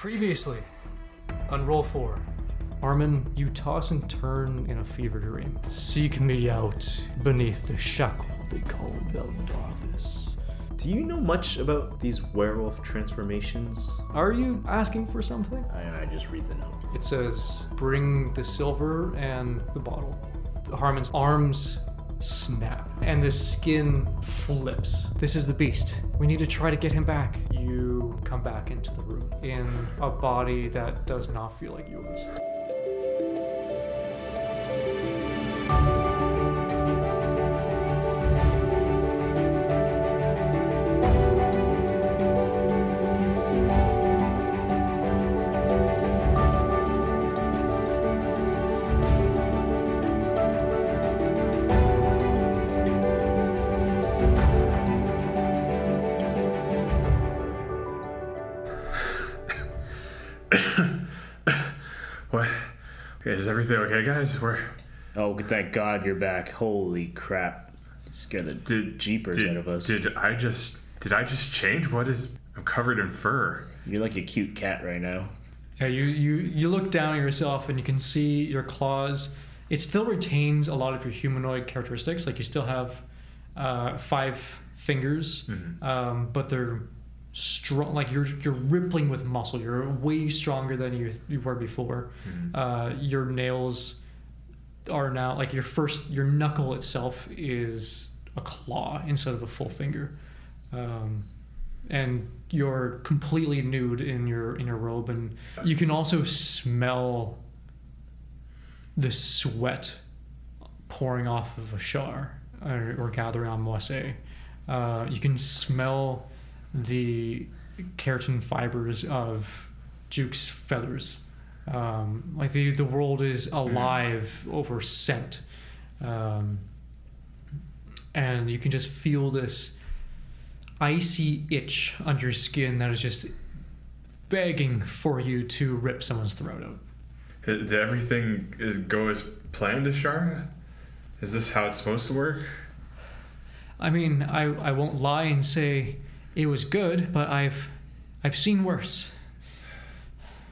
Previously, on roll four, Harmon, you toss and turn in a fever dream. Seek me out beneath the shackle they call Velvet Office. Do you know much about these werewolf transformations? Are you asking for something? I, I just read the note. It says, bring the silver and the bottle. Harmon's arms snap and the skin flips. This is the beast. We need to try to get him back. You come back into the room in a body that does not feel like yours. Everything okay, guys? We're Oh, thank God you're back. Holy crap. Scared the did jeepers did, out of us. Did I just did I just change? What is? I'm covered in fur. You're like a cute cat right now. Yeah, you, you, you look down at yourself and you can see your claws. It still retains a lot of your humanoid characteristics. Like you still have uh, five fingers, um, but they're strong. Like you're you're rippling with muscle. You're way stronger than you you were before. Uh, your nails are now like your first your knuckle itself is a claw instead of a full finger. Um, and you're completely nude in your in your robe and you can also smell the sweat pouring off of Ashar or, or gathering on Moise. Uh, you can smell the keratin fibers of Juke's feathers. Um, like the, the world is alive over scent. Um, and you can just feel this icy itch under your skin that is just begging for you to rip someone's throat out. Did everything is, go as planned, Ashara? Is this how it's supposed to work? I mean, I, I won't lie and say it was good, but I've I've seen worse.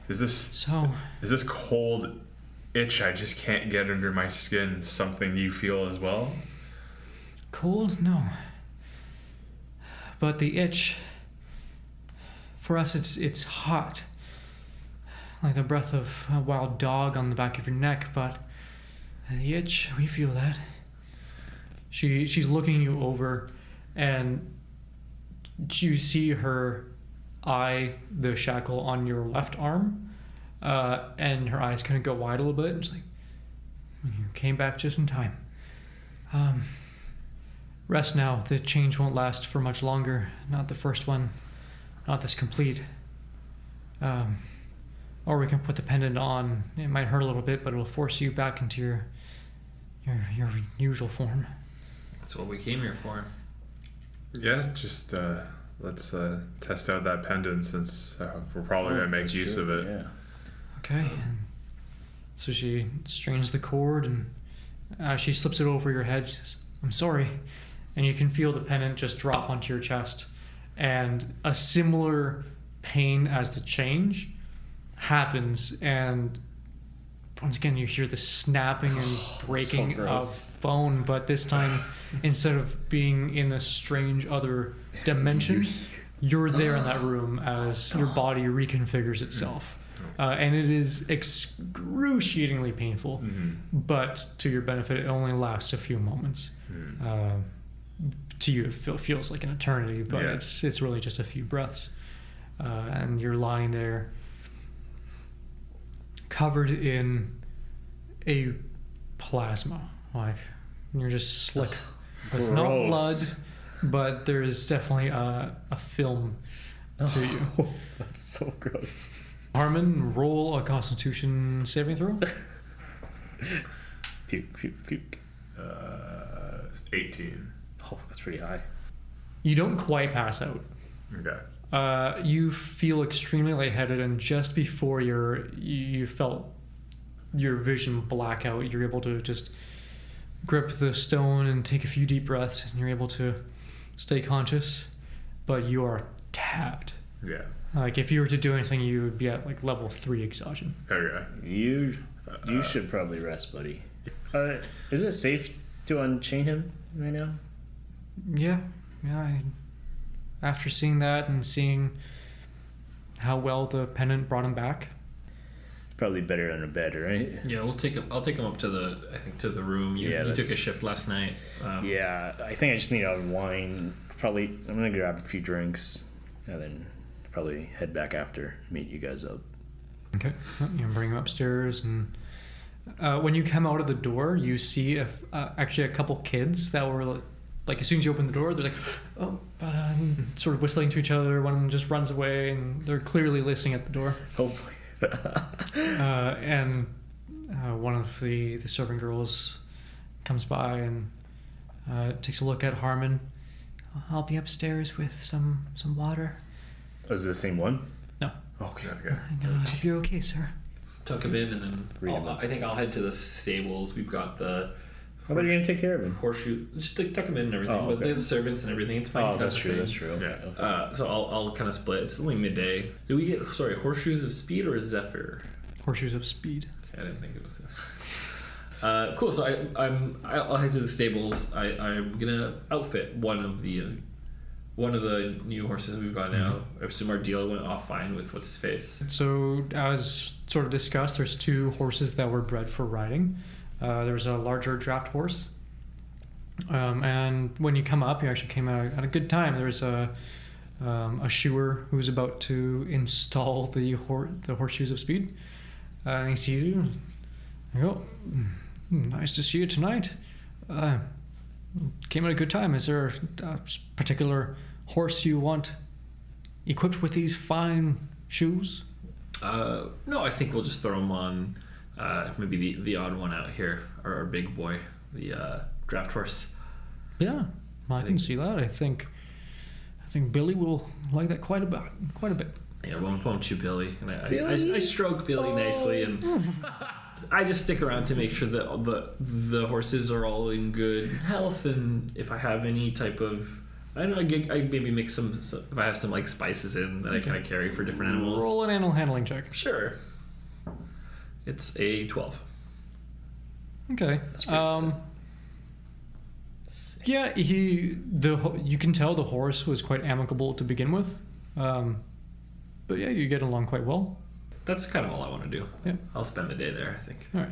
Is this So is this cold itch I just can't get under my skin something you feel as well? cold, no. But the itch for us it's it's hot. Like the breath of a wild dog on the back of your neck, but the itch, we feel that. She she's looking you over and you see her eye the shackle on your left arm? Uh, and her eyes kind of go wide a little bit and she's like you came back just in time. Um, rest now. The change won't last for much longer. Not the first one. Not this complete. Um, or we can put the pendant on. It might hurt a little bit but it'll force you back into your your, your usual form. That's what we came here for. Yeah, just uh, let's uh, test out that pendant since uh, we're probably gonna make use true, of it. Yeah. Okay. And so she strains the cord and uh, she slips it over your head. She says, I'm sorry. And you can feel the pendant just drop onto your chest. And a similar pain as the change happens. And once again, you hear the snapping and breaking of bone. But this time, instead of being in a strange other dimension, you're there in that room as your body reconfigures itself. Uh, and it is excruciatingly painful, Mhm. but to your benefit, it only lasts a few moments. Mm. Uh, to you, it feel, feels like an eternity, but Yeah. it's it's really just a few breaths. Uh, and you're lying there, covered in a plasma, like you're just slick with not blood, but there is definitely a, a film to you. That's so gross. Harmon, roll a Constitution saving throw. Puke, puke, puke. Uh, 18. Oh, that's pretty high. You don't quite pass out. Okay. Uh, you feel extremely lightheaded, and just before your you you felt your vision black out, you're able to just grip the stone and take a few deep breaths, and you're able to stay conscious. But you are tapped. Yeah. Like if you were to do anything, you would be at like level three exhaustion. Okay. You you Uh, should probably rest, buddy. Uh, is it safe to unchain him right now? Yeah, yeah. I, after seeing that and seeing how well the pendant brought him back, Probably better on a bed, right? Yeah, we'll take him. I'll take him up to the. I think to the room. You, Yeah, you took a shift last night. Um, Yeah, I think I just need a wine. Probably, I'm gonna grab a few drinks and then probably head back after meet you guys up. Okay. You know, bring him upstairs, and uh, when you come out of the door, you see a, uh, actually a couple kids that were like, like, as soon as you open the door, they're like, oh, uh, sort of whistling to each other. One of them just runs away, and they're clearly listening at the door. Hopefully. Uh, and uh, one of the the servant girls comes by and uh, takes a look at Harmon. I'll be upstairs with some some water. Is it the same one? No. Okay. Okay. I hope you're okay, sir. Tuck him in, and then I'll- I think I'll head to the stables. We've got the How about you gonna take care of him? horseshoe. Just to tuck him in and everything. Oh, But there's servants and everything. It's fine. Oh, He's got that's the true. thing. That's true. Yeah. Okay. Uh, so I'll, I'll kind of split. It's only midday. Do we get sorry horseshoes of speed or Zephyr? Horseshoes of speed. Okay, I didn't think it was. Uh, cool. So I, I'm. I'll head to the stables. I, I'm gonna outfit one of the, uh, one of the new horses we've got now. I assume our deal went off fine with what's his face. So, as sort of discussed, there's two horses that were bred for riding. Uh, was a larger draft horse, um, and when you come up, you actually came out at a good time. There's a um, a shoer who's about to install the hor- the horseshoes of speed, uh, and he sees you. Go, "Hmm, nice to see you tonight. Uh, came at a good time. Is there a particular horse you want equipped with these fine shoes? Uh, no, I think we'll just throw them on. Uh, maybe the, the odd one out here, or our big boy, the uh, draft horse. Yeah, I can think- see that. I think, I think Billy will like that quite a bit. Quite a bit. Yeah, won't, won't you, Billy? And I, I, Billy? I, I stroke Billy nicely, and I just stick around to make sure that the the horses are all in good health, and if I have any type of I don't know, I, get- I maybe mix some, some if I have some like spices in that I kind of carry for different animals. Roll an animal handling check. Sure. It's a twelve. Okay. pretty Um. Yeah, he the you can tell the horse was quite amicable to begin with, um, but yeah, you get along quite well. That's kind of all I want to do. Yeah. I'll spend the day there. I think. All right.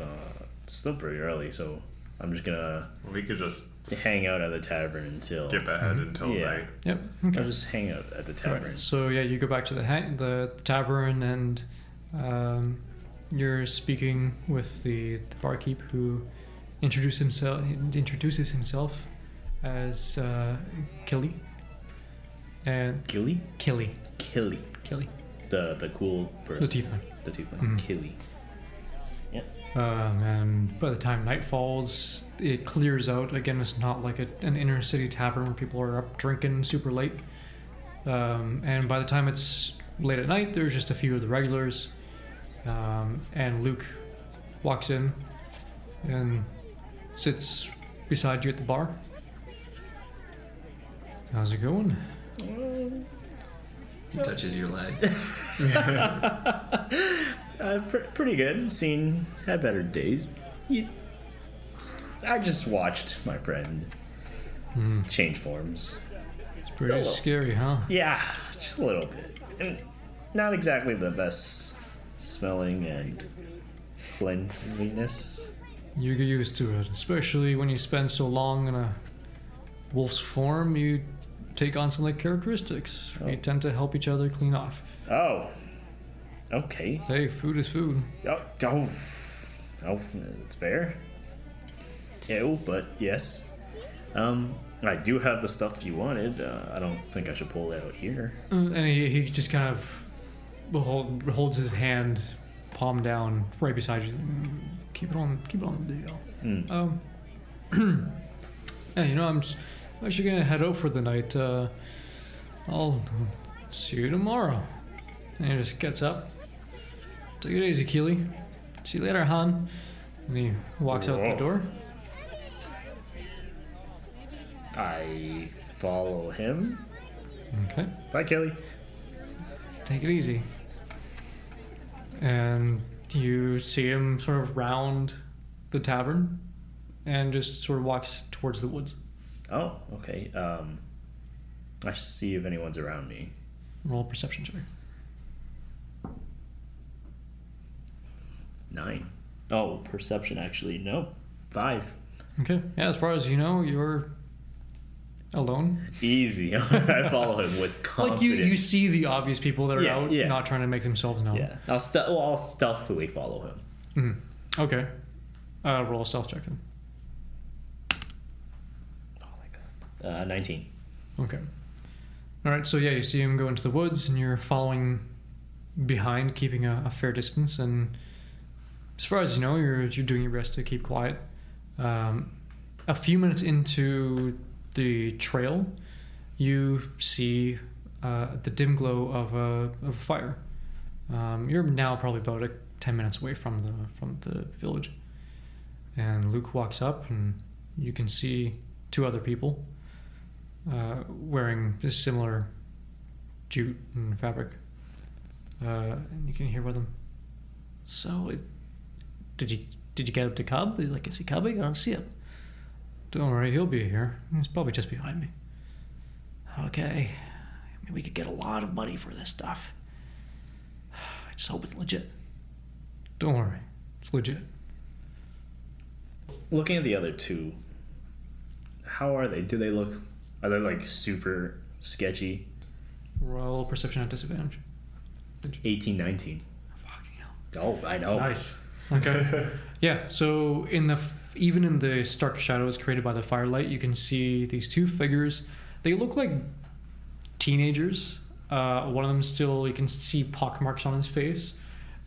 Uh, it's still pretty early, so I'm just gonna We could just hang out at the tavern until. skip ahead until Yeah. night. Yep. I'll Okay. just hang out at the All right, tavern. So yeah, you go back to the ha- the tavern and um, you're speaking with the, the barkeep who introduces himself introduces himself as uh, Killy and Gilly? Killy Killy. Killy The the cool person. the tiefling. The tiefling. Mhm. Killy. Um, and by the time night falls, it clears out. Again, it's not like a, an inner city tavern where people are up drinking super late. Um, and by the time it's late at night, there's just a few of the regulars. Um, and Luke walks in and sits beside you at the bar. How's it going? He touches your leg. Uh, pr- pretty good. Seen had better days. You, I just watched my friend Hmm, change forms. it's pretty Still- scary, huh? Yeah, just a little bit. And not exactly the best smelling and cleanliness. You get used to it, especially when you spend so long in a wolf's form. You take on some like characteristics. Oh. tend to help each other clean off. Oh, okay. Hey, food is food. Oh, oh, oh, it's fair. Ew, but yes. Um, I do have the stuff you wanted. Uh, I don't think I should pull it out here. Uh, and he, he just kind of hold, holds his hand, palm down, right beside you. Mm, Keep it on, keep it on the deal. Hmm. Um, yeah, you know, I'm just I'm actually gonna head out for the night. Uh, I'll see you tomorrow. And he just gets up. Take it easy, Keely. See you later, Han. And he walks out the door. I follow him. Okay. Bye, Kelly. Take it easy. And you see him sort of round the tavern and just sort of walks towards the woods. Oh, okay. Um, I see if anyone's around me. Roll perception check. Nine. Oh, perception actually. No. Five. Okay. Yeah, as far as you know, you're alone. Easy. I follow him with confidence. Like you, you see the obvious people that are Yeah, out, yeah. not trying to make themselves known. Yeah. I'll, ste- well, I'll stealthily follow him. Mhm. Okay. Uh, roll a stealth check then. Uh, 19. Okay. All right. So yeah, you see him go into the woods, and you're following behind, keeping a, a fair distance. And as far as you know, you're you're doing your best to keep quiet. Um, a few minutes into the trail, you see uh, the dim glow of a, of a fire. Um, you're now probably about a, ten minutes away from the from the village, and Luke walks up, and you can see two other people uh, wearing a similar jute and fabric. Uh, and you can hear of them. So, it, did you did you get up to Cub? Like, is he coming? I don't see him. Don't worry, he'll be here. He's probably just behind me. Okay. I mean, we could get a lot of money for this stuff. I just hope it's legit. Don't worry, it's legit. Looking at the other two, how are they? Do they look? Are they like super sketchy? Roll perception at disadvantage. 18, 19. Fucking hell. Oh, I know. Nice. Okay. yeah. So in the even in the stark shadows created by the firelight, you can see these two figures. They look like teenagers. Uh, one of them still you can see pockmarks on his face.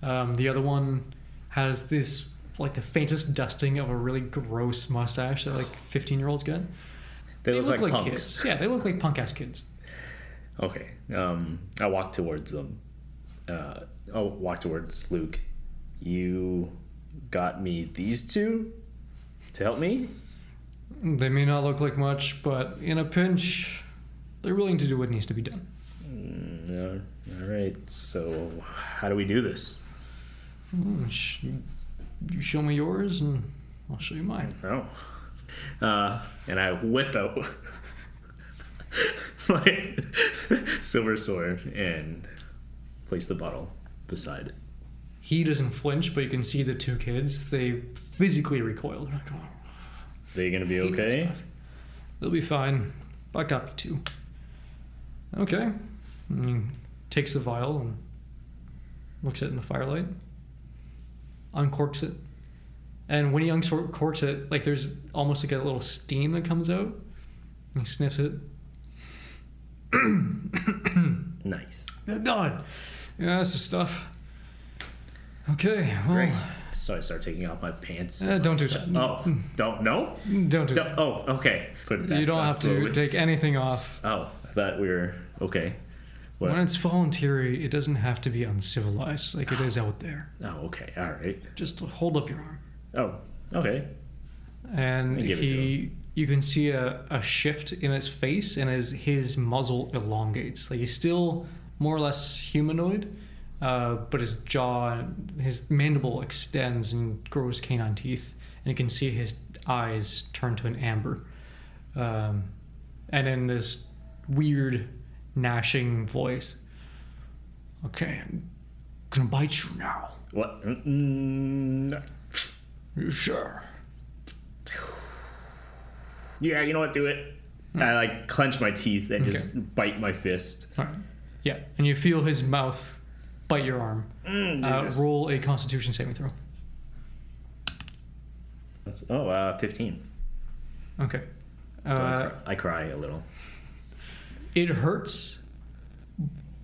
Um, the other one has this like the faintest dusting of a really gross mustache that like fifteen year olds get. They, look, like, punks. kids. Yeah, they look like punk ass kids. Okay. Um, I walk towards them. Uh, I'll walk towards Luke. You got me these two to help me? They may not look like much, but in a pinch, they're willing to do what needs to be done. Mm, all right. So, how do we do this? Mm, You show me yours, and I'll show you mine. Oh. Uh, and I whip out my silver sword and place the bottle beside it. He doesn't flinch, but you can see the two kids. They physically recoil. They're like, oh, They gonna be okay? They'll be fine. I got you two. Okay. And he takes the vial and looks at it in the firelight. Uncorks it. And when he uncorks it, like there's almost like a little steam that comes out. He sniffs it. Nice. God. Yeah, that's the stuff. Okay, well, Great. So I start taking off my pants. uh, don't do that. Oh, don't no? Don't do Don't- that. oh, okay. Put it back You don't have to take anything off. Oh, I thought we were okay. What? When it's voluntary, it doesn't have to be uncivilized like it is out there. Oh, okay. All right. Just hold up your arm. Oh, okay. And I give it to he, you can see a, a shift in his face and as his muzzle elongates. Like he's still more or less humanoid, uh, but his jaw, his mandible extends and grows canine teeth. And you can see his eyes turn to an amber. Um, and in this weird gnashing voice, okay, I'm gonna bite you now. What? Mm, You sure? yeah, you know what? Do it. I like clench my teeth and just bite my fist. Right. Yeah, and you feel his mouth bite your arm. Mm, Uh, roll a Constitution saving throw. That's- oh, uh, 15. Okay. So I, Uh, cry, I cry a little. it hurts,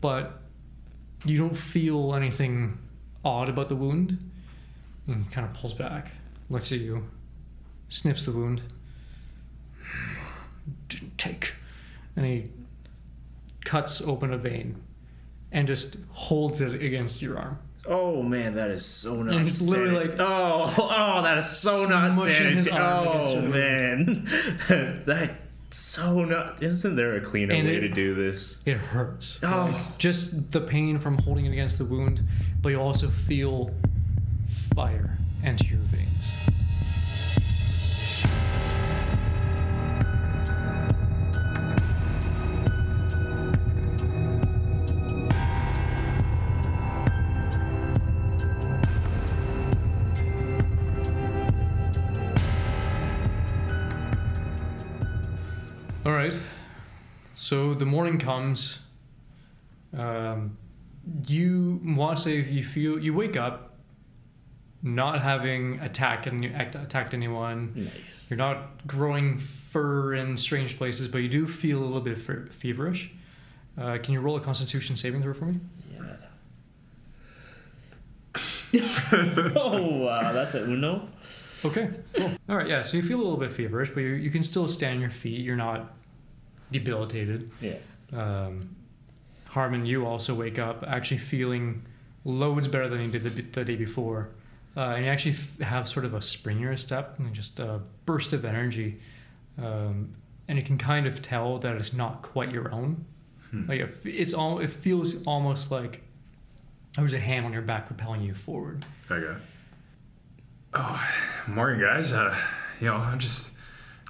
but you don't feel anything odd about the wound. And he kind of pulls back, looks at you, sniffs the wound. Didn't take. And he cuts open a vein and just holds it against your arm. Oh man, that is so not And it's literally sanit- oh oh that is so not sanitary. Oh man, that so not. Isn't there a cleaner And way it- to do this? It hurts. Oh. Like, just the pain from holding it against the wound, but you also feel fire enter your veins. Right. So the morning comes. Um, you want to say if you feel you wake up, not having attacked and attacked anyone. Nice. You're not growing fur in strange places, but you do feel a little bit fe- feverish. Uh, can you roll a Constitution saving throw for me? Yeah. oh wow, that's a Uno. Okay. Cool. All right. Yeah. So you feel a little bit feverish, but you you can still stand on your feet. You're not debilitated. Yeah. um, Harmon, you also wake up actually feeling loads better than you did the, the day before. Uh, and you actually f- have sort of a spring in your step and just a burst of energy. Um, and you can kind of tell that it's not quite your own. Like it, it's all, it feels almost like there's a hand on your back propelling you forward. Okay. Oh, morning, guys. Uh, you know, I'm just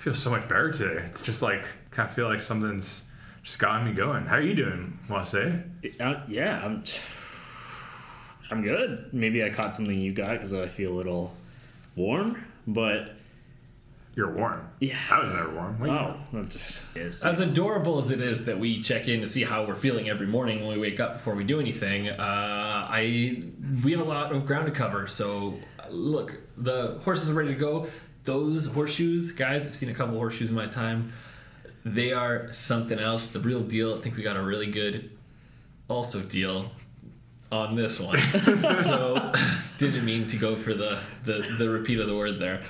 feel so much better today. It's just like kind of feel like something's just gotten me going. How are you doing, Wase? Uh, yeah, I'm. I'm good. Maybe I caught something you got because I feel a little warm, but You're warm. yeah. I was never warm. What are Oh, that's just yes. As adorable as it is that we check in to see how we're feeling every morning when we wake up before we do anything, uh, I we have a lot of ground to cover. So uh, look, the horses are ready to go. Those horseshoes, guys, I've seen a couple horseshoes in my time. They are something else. The real deal. I think we got a really good, also deal on this one. so didn't mean to go for the, the the repeat of the word there.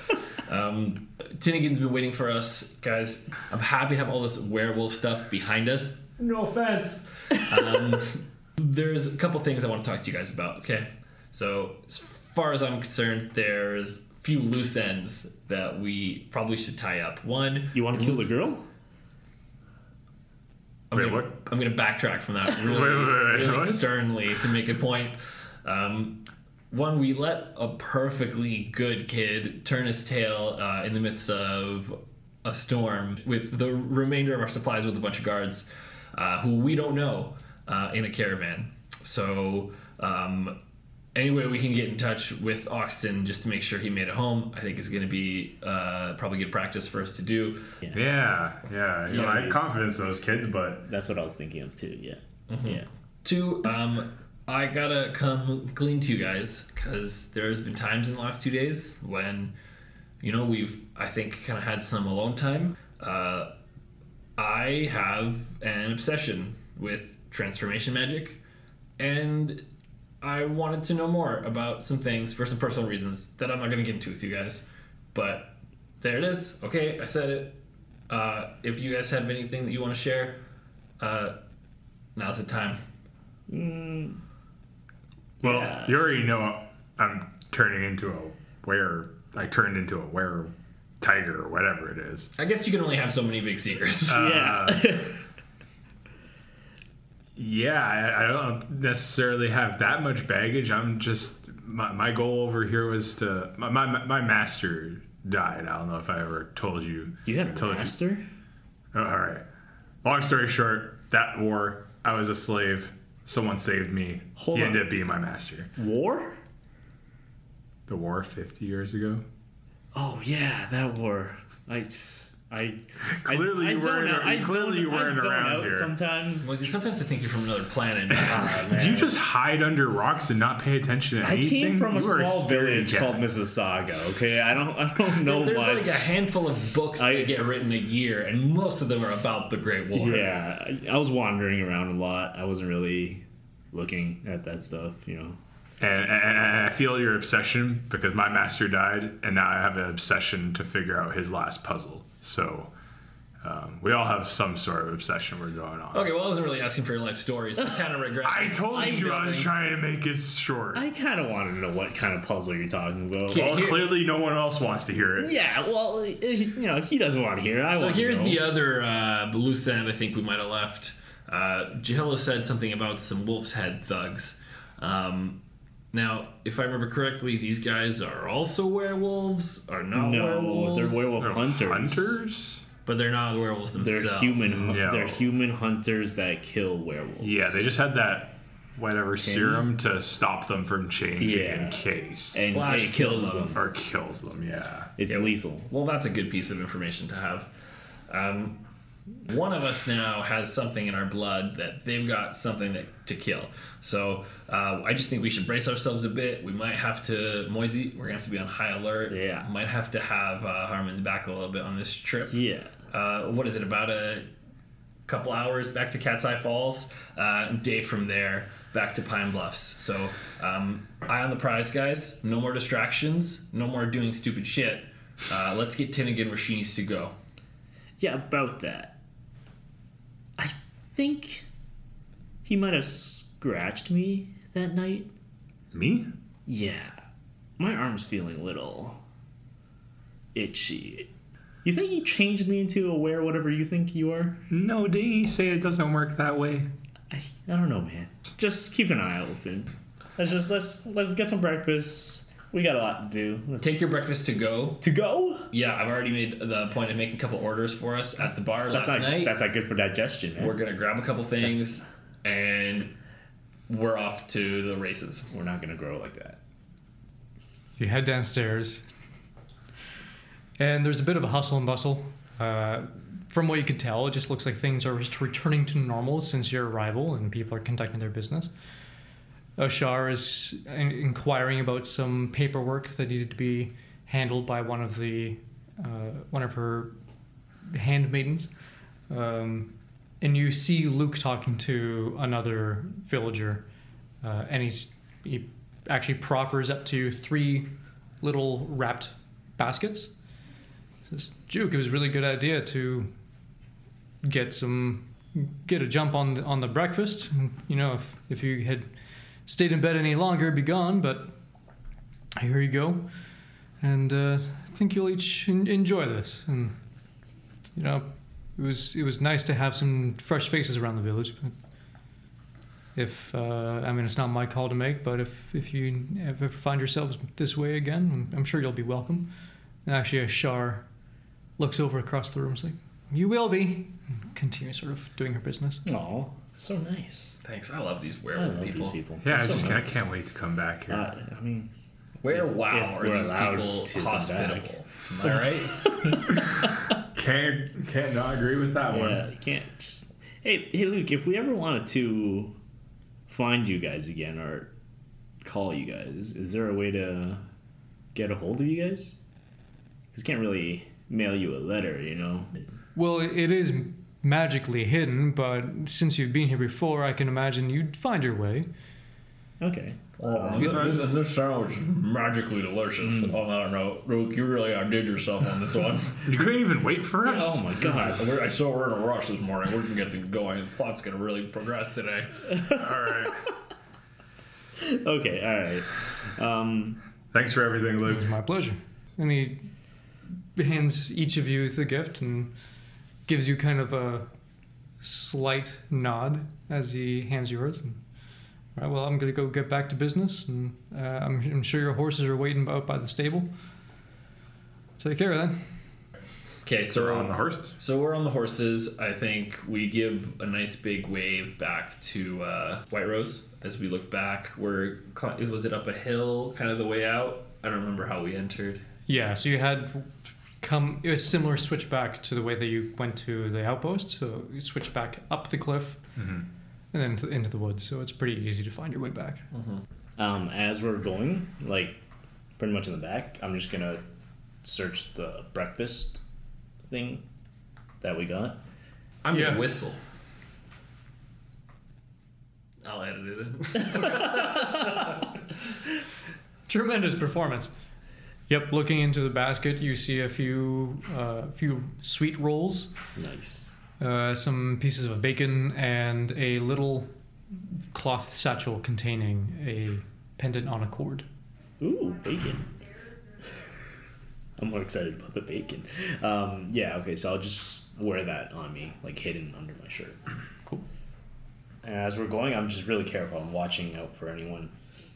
Um, Tinnigan's been waiting for us, guys. I'm happy to have all this werewolf stuff behind us. No offense. Um, there's a couple things I want to talk to you guys about. Okay, so as far as I'm concerned, there's few loose ends that we probably should tie up. One, you want to kill the girl? I'm Wait, gonna, what? I'm gonna backtrack from that really, Wait, wait, wait, really sternly to make a point. Um, one, we let a perfectly good kid turn his tail uh, in the midst of a storm with the remainder of our supplies with a bunch of guards uh, who we don't know uh, in a caravan. So, um, any way we can get in touch with Oxton just to make sure he made it home, I think is going to be uh, probably good practice for us to do. Yeah, yeah. You know, I we- had confidence in those kids, but That's what I was thinking of too. Yeah. Yeah. Two, um, I gotta come clean to you guys because there's been times in the last two days when, you know, we've I think kind of had some alone time. Uh, I have an obsession with transformation magic, and I wanted to know more about some things for some personal reasons that I'm not gonna get into with you guys. But there it is. Okay, I said it. Uh, if you guys have anything that you want to share, uh, now's the time. well, Yeah. you already know I'm turning into a where I turned into a where tiger or whatever it is. I guess you can only have so many big secrets. Uh, Yeah. Yeah, I, I don't necessarily have that much baggage. I'm just my, my goal over here was to my, my my master died. I don't know if I ever told you. you had a master. Oh, all right. Long story short, that war, I was a slave. Someone saved me. Hold he on. ended up being my master. War? The war 50 years ago. Oh yeah, that war. I, I Clearly I, you I zone weren't- out. I clearly zone, you weren't I zone around out here. sometimes. Well, sometimes I think you're from another planet. Ah, Did you just hide under rocks and not pay attention to I anything? I came from a You are small scary village cat. called Mississauga. Okay, I don't. I don't know There's much. like a handful of books I- that get written a year, and most of them are about the Great War. Yeah, I- I was wandering around a lot. I wasn't really looking at that stuff. You know. And, and, and I feel your obsession because my master died, and now I have an obsession to figure out his last puzzle. So, Um, we all have some sort of obsession we're going on. Okay, well, I wasn't really asking for your life stories. I kind of regret. I told team you I was trying to make it short. I kind of wanted to know what kind of puzzle you're talking about. Okay. well, here- clearly no one else wants to hear it. Yeah, well, you know, he doesn't want to hear it. I So here's know. the other uh, loose end I think we might have left. Uh, Jello said something about some wolf's head thugs. Um, now, if I remember correctly, these guys are also werewolves, are not No, werewolves. they're werewolf They're hunters. Hunters? but they're not werewolves themselves. They're themselves. human. No. They're human hunters that kill werewolves. Yeah, they just had that whatever serum to stop them from changing Yeah. in case. and Slash it kills kill them. them. or kills them, yeah. It's lethal. Well, that's a good piece of information to have. Um, one of us now has something in our blood that they've got something that, to kill. So uh, I just think we should brace ourselves a bit. We might have to, Moisey, we're going to have to be on high alert. Yeah. Might have to have uh, Harmon's back a little bit on this trip. Yeah. Uh, what is it, about a couple hours back to Cat's Eye Falls? Uh, day from there, back to Pine Bluffs. So um, eye on the prize, guys. No more distractions. No more doing stupid shit. Uh, let's get Tinnigan where she needs to go. Yeah, about that. I think he might have scratched me that night. Me? Yeah. My arm's feeling a little itchy. You think he changed me into a were whatever you think you are? No, didn't you say it doesn't work that way? I, I don't know, man. Just keep an eye open. Let's just let's let's get some breakfast. We got a lot to do. Let's Take your breakfast to go. to go. Yeah, I've already made the point of making a couple orders for us at the bar That's last not night. that's not good for digestion, man. We're gonna grab a couple things and we're off to the races. We're not gonna grow like that. You head downstairs, and there's a bit of a hustle and bustle. Uh, from what you could tell, it just looks like things are just returning to normal since your arrival, and people are conducting their business. Ashar is in- inquiring about some paperwork that needed to be handled by one of the uh, one of her handmaidens, um, and you see Luke talking to another villager, uh, and he's he actually proffers up to three little wrapped baskets. Says, Juke, it was a really good idea to get some get a jump on the, on the breakfast. You know, if if you had stayed in bed any longer, be gone. But here you go, and uh, I think you'll each en- enjoy this. And you know, it was it was nice to have some fresh faces around the village. If uh, I mean, it's not my call to make, but if if you ever find yourselves this way again, I'm, sure you'll be welcome. And actually, Ashar looks over across the room, and like, "You will be." And continues sort of doing her business. Oh, so nice. Thanks. I love these I werewolf love people. these people. Yeah, I They're so just nice. I can't wait to come back here. Uh, I mean, Where If- wow if are we're these allowed people to come hospitable? back. Am I right? can't can't not agree with that yeah, one. you can't just. Hey, hey, Luke. If we ever wanted to find you guys again or call you guys, is there a way to get a hold of you guys? Because can't really mail you a letter, you know. Well, it is magically hidden, but since you've been here before, I can imagine you'd find your way. Okay. Oh, this, this sounds magically delicious. On that note, Luke, you really outdid yourself on this one. You couldn't even wait for us. Oh my god. We're, I saw we're in a rush this morning. We're gonna get things going. The plot's gonna really progress today. All right. Okay. All right. Um. Thanks for everything, Luke. It was my pleasure. And he hands each of you the gift and gives you kind of a slight nod as he hands yours. And, All right, well, I'm going to go get back to business, and uh, I'm, I'm sure your horses are waiting out by the stable. Take care then. Okay, so So we're on the horses. So we're on the horses. I think we give a nice big wave back to uh, White Rose as we look back. We're cli- was it up a hill, kind of the way out? I don't remember how we entered. Yeah, so you had come it was similar switchback to the way that you went to the outpost. So you switch back up the cliff Mm-hmm. and then to, into the woods. So it's pretty easy to find your way back. Um. As we're going, like, pretty much in the back, I'm just gonna search the breakfast thing that we got. I'm Yeah. gonna whistle. I'll edit it in. Tremendous performance. Yep, looking into the basket, you see a few uh, few sweet rolls, Nice. uh, some pieces of bacon, and a little cloth satchel containing a pendant on a cord. Ooh, bacon. I'm more excited about the bacon. Um, yeah, okay, so I'll just wear that on me, like hidden under my shirt. Cool. And as we're going, I'm just really careful. I'm watching out for anyone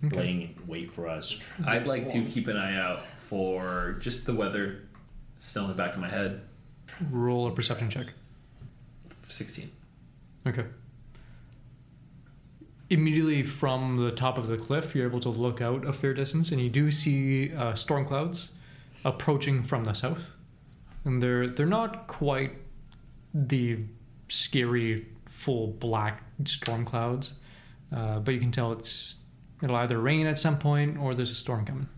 Okay. laying in wait for us. I'd like to keep an eye out for just the weather still in the back of my head. Roll a perception check. 16. Okay. Immediately from the top of the cliff, you're able to look out a fair distance, and you do see uh, storm clouds approaching from the south, and they're they're not quite the scary full black storm clouds, uh, but you can tell it's it'll either rain at some point or there's a storm coming.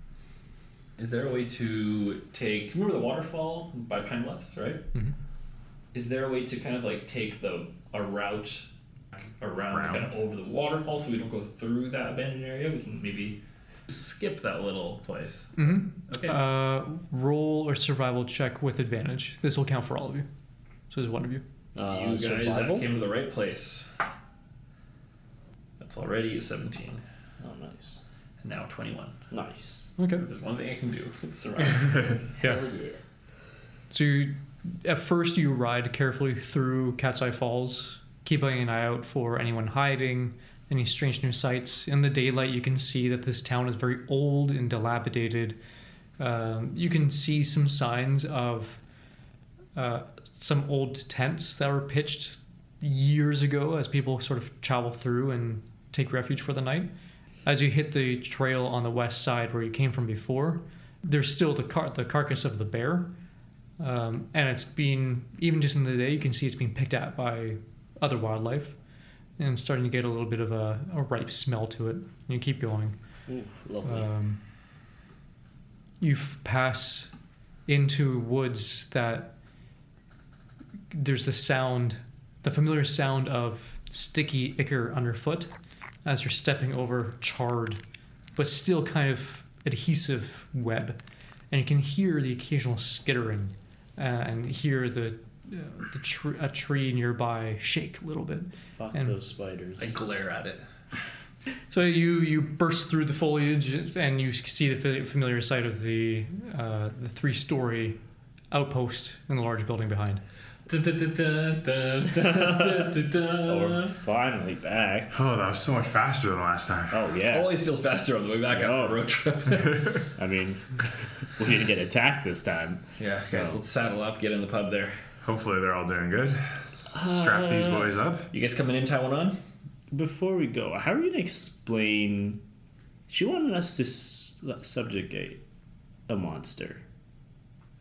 Is there a way to take. Remember the waterfall by Pine Bluffs, right? Mhm. Is there a way to kind of like take the a route around, Round. kind of over the waterfall so we don't go through that abandoned area? We can maybe skip that little place. Mm-hmm. Okay. Uh, roll or survival check with advantage. This will count for all of you. So there's one of you. Uh, you guys survival? came to the right place. That's already a 17. Oh, nice. And now 21. Nice. Okay. If there's one thing I can do, it's survive. Yeah. Yeah. So you, at first you ride carefully through Cat's Eye Falls, keeping an eye out for anyone hiding, any strange new sights. In the daylight, you can see that this town is very old and dilapidated. Um, you can see some signs of uh, some old tents that were pitched years ago as people sort of travel through and take refuge for the night. As you hit the trail on the west side where you came from before, there's still the car- the carcass of the bear, um, and it's been even just in the day you can see it's being picked at by other wildlife, and starting to get a little bit of a, a ripe smell to it. You keep going. Ooh, lovely. Um, you f- pass into woods that there's the sound, the familiar sound of sticky ichor underfoot as you're stepping over charred, but still kind of adhesive web, and you can hear the occasional skittering uh, and hear the uh, the tr- a tree nearby shake a little bit. Fuck and- those spiders. I glare at it. So you you burst through the foliage and you see the familiar sight of the uh, the three story outpost in the large building behind. Oh, we're finally back. Oh, that was so much faster than last time. Oh, yeah. Always feels faster on the way back after Oh. a road trip. I mean, we didn't get attacked this time. yeah, So- guys, let's saddle up, get in the pub there. Hopefully they're all doing good. Strap these Uh, boys up. You guys coming in Taiwan on? Before we go, how are you to explain? She wanted us to subjugate a monster.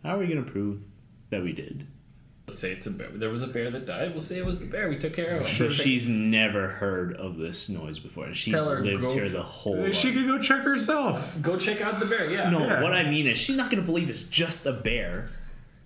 How are we to prove that we did? Let's say it's a bear. There was a bear that died. We'll say it was the bear. We took care of him. But she's never heard of this noise before. and She's Tell her, lived go- here the whole She life. could go check herself. Go check out the bear. Yeah. No, Yeah. what I mean is she's not going to believe it's just a bear.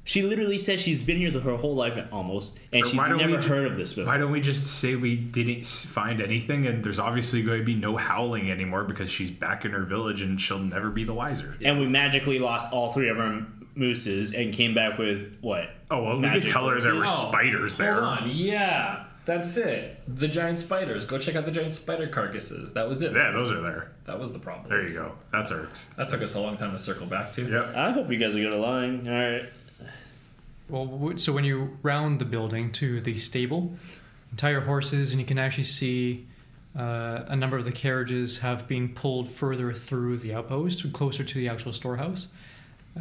She literally said she's been here the, her whole life almost, and But she's why don't we never ju- heard of this before. Why don't we just say we didn't find anything and there's obviously going to be no howling anymore because she's back in her village and she'll never be the wiser. And we magically lost all three of our mooses and came back with what? Oh, well, we Magic could tell her there were? Oh, spiders there. Hold on. Yeah. That's it. The giant spiders. Go check out the giant spider carcasses. That was it. Yeah, those are there. That was the problem. There you go. That's our. That took us a long time to circle back to. Yep. I hope you guys are good at lying. All right. Well, w- so when you round the building to the stable, entire horses, and you can actually see uh, a number of the carriages have been pulled further through the outpost, closer to the actual storehouse,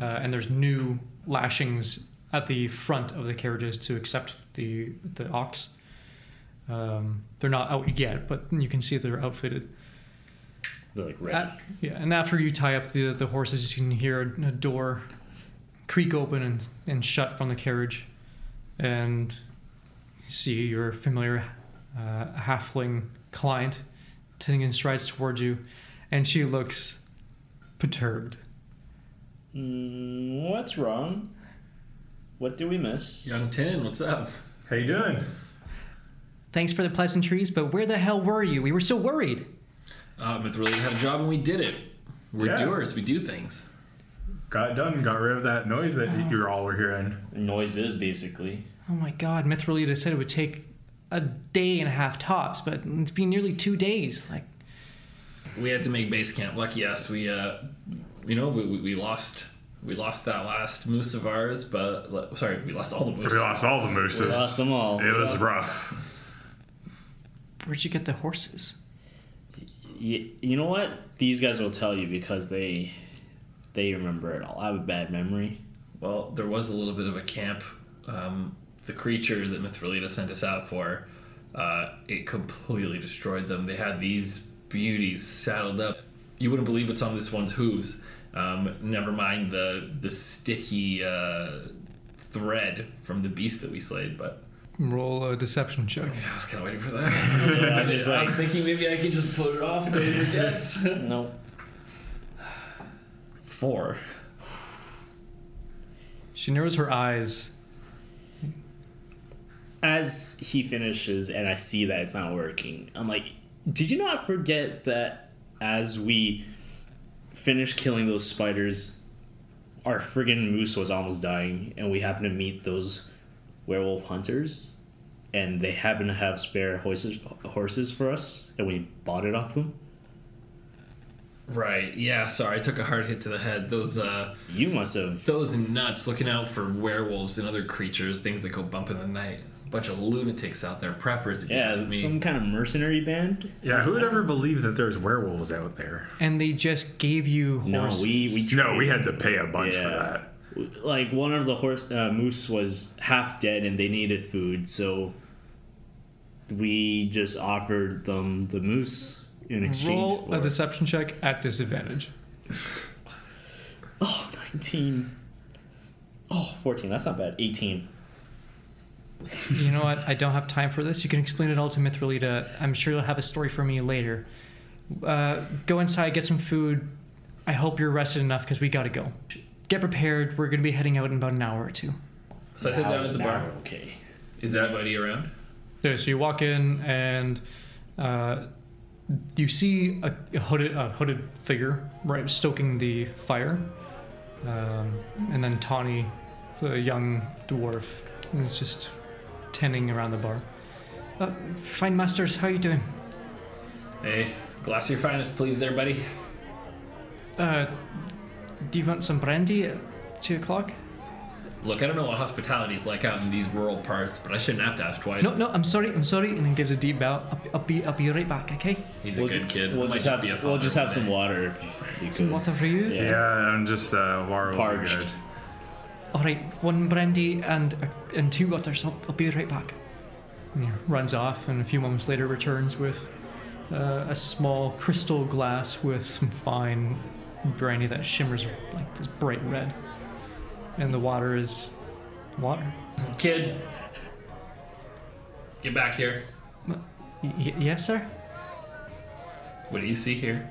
uh, and there's new lashings at the front of the carriages to accept the the ox. Um, they're not out yet, but you can see they're outfitted. They're like ready. At- yeah, and after you tie up the the horses, you can hear a, a door creak open and, and shut from the carriage, and you see your familiar uh, halfling client taking in strides towards you, and she looks perturbed. Mm, what's wrong? What did we miss? Young Tin, what's up? How you doing? Thanks for the pleasantries, but where the hell were you? We were so worried. Uh, Myth really had a job and we did it. We're Yeah. doers. We do things. got done, got rid of that noise that you all were hearing. Noises, basically. Oh my god, Mithrolita said it would take a day and a half tops, but it's been nearly two days. Like, We had to make base camp. Lucky us. We, uh, you know, we, we, we lost. We lost that last moose of ours, but sorry, we lost all the moose. We lost all the mooses. We lost them all. It was rough. where'd you get the horses? Y- you know what? These guys will tell you because they they remember it all. I have a bad memory. Well, there was a little bit of a camp. Um, the creature that Mithrolita sent us out for, uh, it completely destroyed them. They had these beauties saddled up. You wouldn't believe what's on this one's hooves. Um, never mind the the sticky uh, thread from the beast that we slayed. But Roll a deception check. yeah, I was kind of waiting for that. I, just I was thinking maybe I could just put it off until he forgets. No. Four. She narrows her eyes. As he finishes and I see that it's not working, I'm like, did you not forget that as we finished killing those spiders, our friggin' moose was almost dying, and we happened to meet those werewolf hunters, and they happened to have spare horses horses for us, and we bought it off them? Right. Yeah. Sorry, I took a hard hit to the head. Those. uh You must have. Those nuts looking out for werewolves and other creatures, things that go bump in the night. A bunch of lunatics out there, preppers. If Yeah, me. some kind of mercenary band. Yeah, who would ever believe that there's werewolves out there? And they just gave you No, horses. we we No, we had to pay a bunch for that. like one of the horse uh, moose was half dead and they needed food so we just offered them the moose in exchange Roll for a deception check at disadvantage. oh 19 oh 14 that's not bad 18 You know what? I don't have time for this. You can explain it all to Mithralita. I'm sure you'll have a story for me later. Uh, go inside, get some food. I hope you're rested enough because we gotta go. Get prepared. We're gonna be heading out in about an hour or two. so I sit down at the bar. okay Is anybody around? Yeah, so you walk in and uh, you see a, a hooded a hooded figure right stoking the fire, um, and then Tawny, the young dwarf, is just tending around the bar. Uh, fine masters, how you doing? Hey, glass of your finest, please, there, buddy. Uh, do you want some brandy at two o'clock? Look, I don't know what hospitality's like out in these rural parts, but I shouldn't have to ask twice. No, no, I'm sorry, I'm sorry, and then gives a deep bow. I'll, I'll be, I'll be right back. Okay. He's a we'll, good kid. we'll Might just have be a we'll father just have one some day. water if you Some could. water for you. Yeah. Yeah, I'm just uh, water will be Parched. Good. All right, one brandy and uh, and two waters. I'll, I'll be right back. And he runs off, and a few moments later returns with uh, a small crystal glass with some fine brandy that shimmers like this bright red, and the water is water. Kid, get back here. Y- y- yes, sir. What do you see here?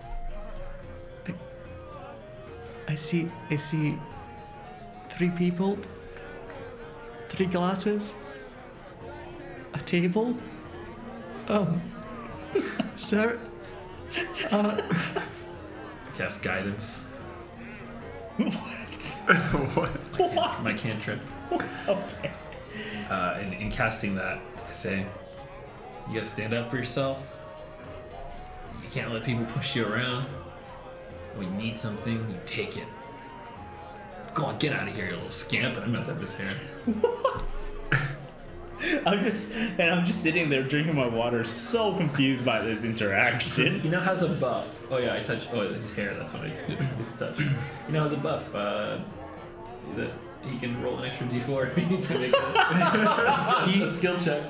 I see. I see. Three people. Three glasses. A table. Um. sir. Uh, Cast guidance. what? What? My cantrip. okay. Uh, in, in casting that, I say, you gotta stand up for yourself. You can't let people push you around. When you need something, you take it. Go on, get out of here, you little scamp. And I mess up his hair. What? I'm just and I'm just sitting there drinking my water, so confused by this interaction. He now has a buff. Oh yeah, I touched. Oh, his hair. That's what I it's touched. He now has a buff. Uh, that he can roll an extra d4 if he needs to make a, He- a skill check.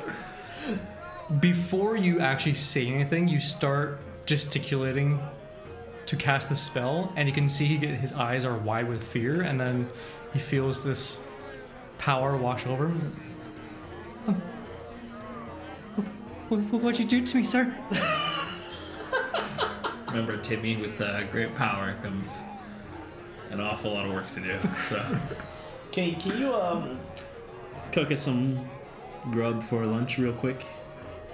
before you actually say anything, you start gesticulating to cast the spell, and you can see he get, his eyes are wide with fear, and then he feels this power wash over him. Um, what, what, what'd you do to me, sir? Remember, Timmy, with uh, great power comes an awful lot of work to do. So Can can you um cook us some grub for lunch real quick?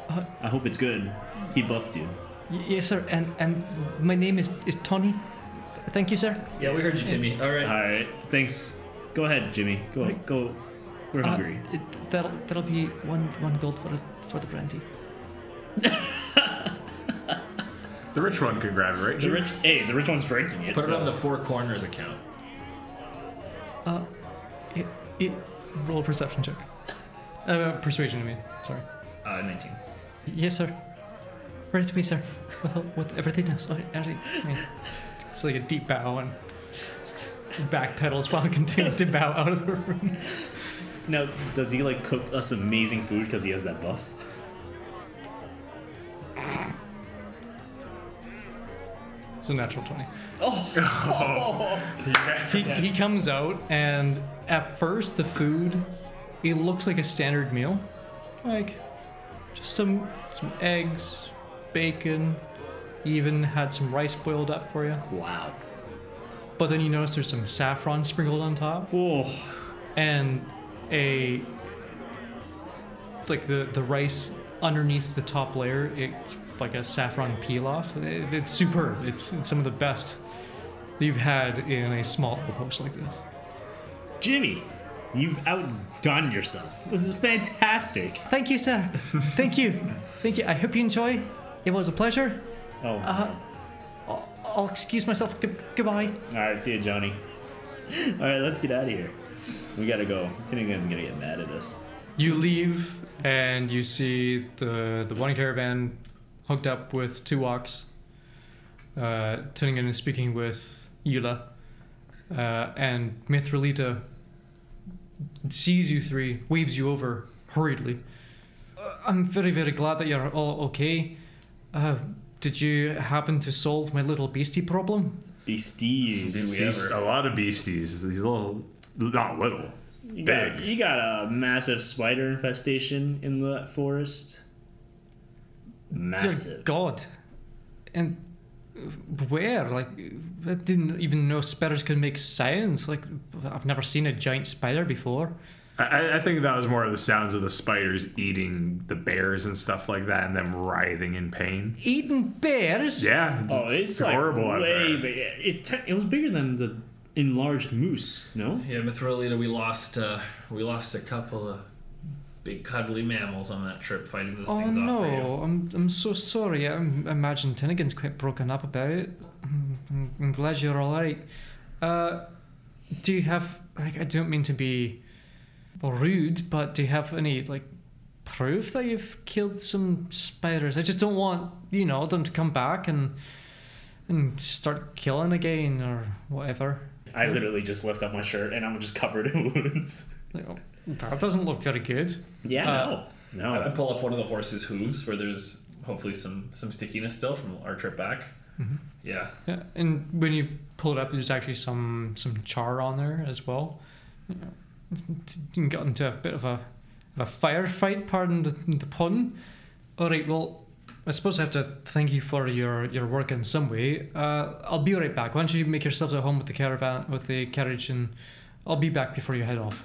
Uh, I hope it's good. He buffed you. Y- yes, sir. And and my name is is Tony. Thank you, sir. Yeah, we heard you, Timmy. All right. All right. Thanks. Go ahead, Jimmy. Go. Go. We're Uh, hungry. it, that'll that'll be one one gold for the, for the brandy. The rich one can grab it, right? the Jim? rich. Hey, the rich one's drinking it. Put it so- on the four corners account. Uh, it, it roll a perception check. Uh, persuasion, I mean. Sorry. Uh, 19. Yes, sir. Right away, sir. With with everything else. Oh, everything. It's like a deep bow and backpedals while continuing to bow out of the room. Now, does he like cook us amazing food because he has that buff? It's a natural twenty. Oh. Yeah. He, he comes out, and at first, the food, it looks like a standard meal. Like, just some, some eggs, bacon, even had some rice boiled up for you. Wow. But then you notice there's some saffron sprinkled on top, Oh. and a, like the, the rice underneath the top layer, it's like a saffron pilaf. It, it's superb. It's, it's some of the best you've had in a small outpost like this. Jimmy, you've outdone yourself. This is fantastic. Thank you, sir. Thank you. Thank you. I hope you enjoy. It was a pleasure. Oh. Uh, I'll, I'll excuse myself. Good, goodbye. All right. See you, Johnny. All right. Let's get out of here. We gotta go. Tinnigan's gonna get mad at us. You leave, and you see the the one caravan hooked up with two walks. Uh, Tinnigan is speaking with Yula, uh, and Mithralita sees you three, waves you over hurriedly. Uh, I'm very, very glad that you're all okay. Uh, did you happen to solve my little beastie problem? Beasties. Did we Beast- ever? A lot of beasties. These little, not little. You got, Big. you got a massive spider infestation in the forest. Dear Massive. God. And where? Like, I didn't even know spiders could make sounds. Like, I've never seen a giant spider before. I, I think that was more of the sounds of the spiders eating the bears and stuff like that, and them writhing in pain. Eating bears? Yeah, it's, Oh, it's, like horrible way big. It te- it was bigger than the enlarged moose. No. Yeah, Mithralita, we lost uh, we lost a couple of big cuddly mammals on that trip fighting those Oh things off for you. no, I'm, I'm so sorry. I imagine Tinnigan's quite broken up about it. I'm, I'm- I'm glad you're alright. Uh, do you have, like, I don't mean to be rude, but do you have any, like, proof that you've killed some spiders? I just don't want, you know, them to come back and and start killing again or whatever. I literally just lift up my shirt and I'm just covered in wounds. Like, oh, that doesn't look very good. Yeah. Uh, no. I I pull up one of the horse's hooves where there's hopefully some some stickiness still from our trip back. Yeah. Yeah, and when you pull it up, there's actually some some char on there as well. You know, you got into a bit of a of a firefight. Pardon the, the pun. All right, well, I suppose I have to thank you for your your work in some way. Uh, I'll be right back. Why don't you make yourselves at home with the caravan with the carriage, and I'll be back before you head off.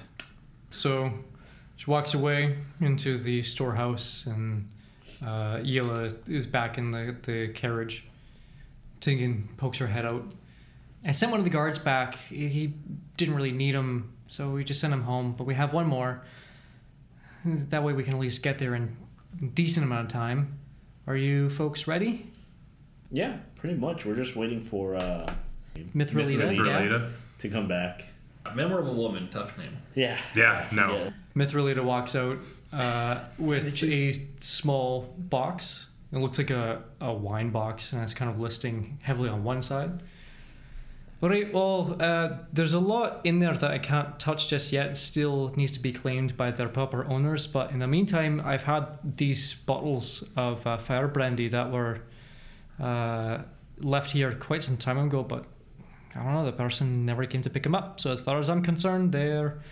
So she walks away into the storehouse, and uh, Yela is back in the the carriage. Tinnigan pokes her head out. I sent one of the guards back. He- He didn't really need him, so we just sent him home. But we have one more. That way we can at least get there in a decent amount of time. Are you folks ready? Yeah, pretty much. We're just waiting for uh, Mithralita, Mithralita. yeah. To come back. Memorable woman, tough name. Yeah. Yeah, no. Mithralita walks out uh, with a small box. It looks like a, a wine box, and it's kind of listing heavily on one side. All right, well, uh, there's a lot in there that I can't touch just yet. It still needs to be claimed by their proper owners. But in the meantime, I've had these bottles of uh, fire brandy that were uh, left here quite some time ago, but I don't know, the person never came to pick them up. So as far as I'm concerned, they're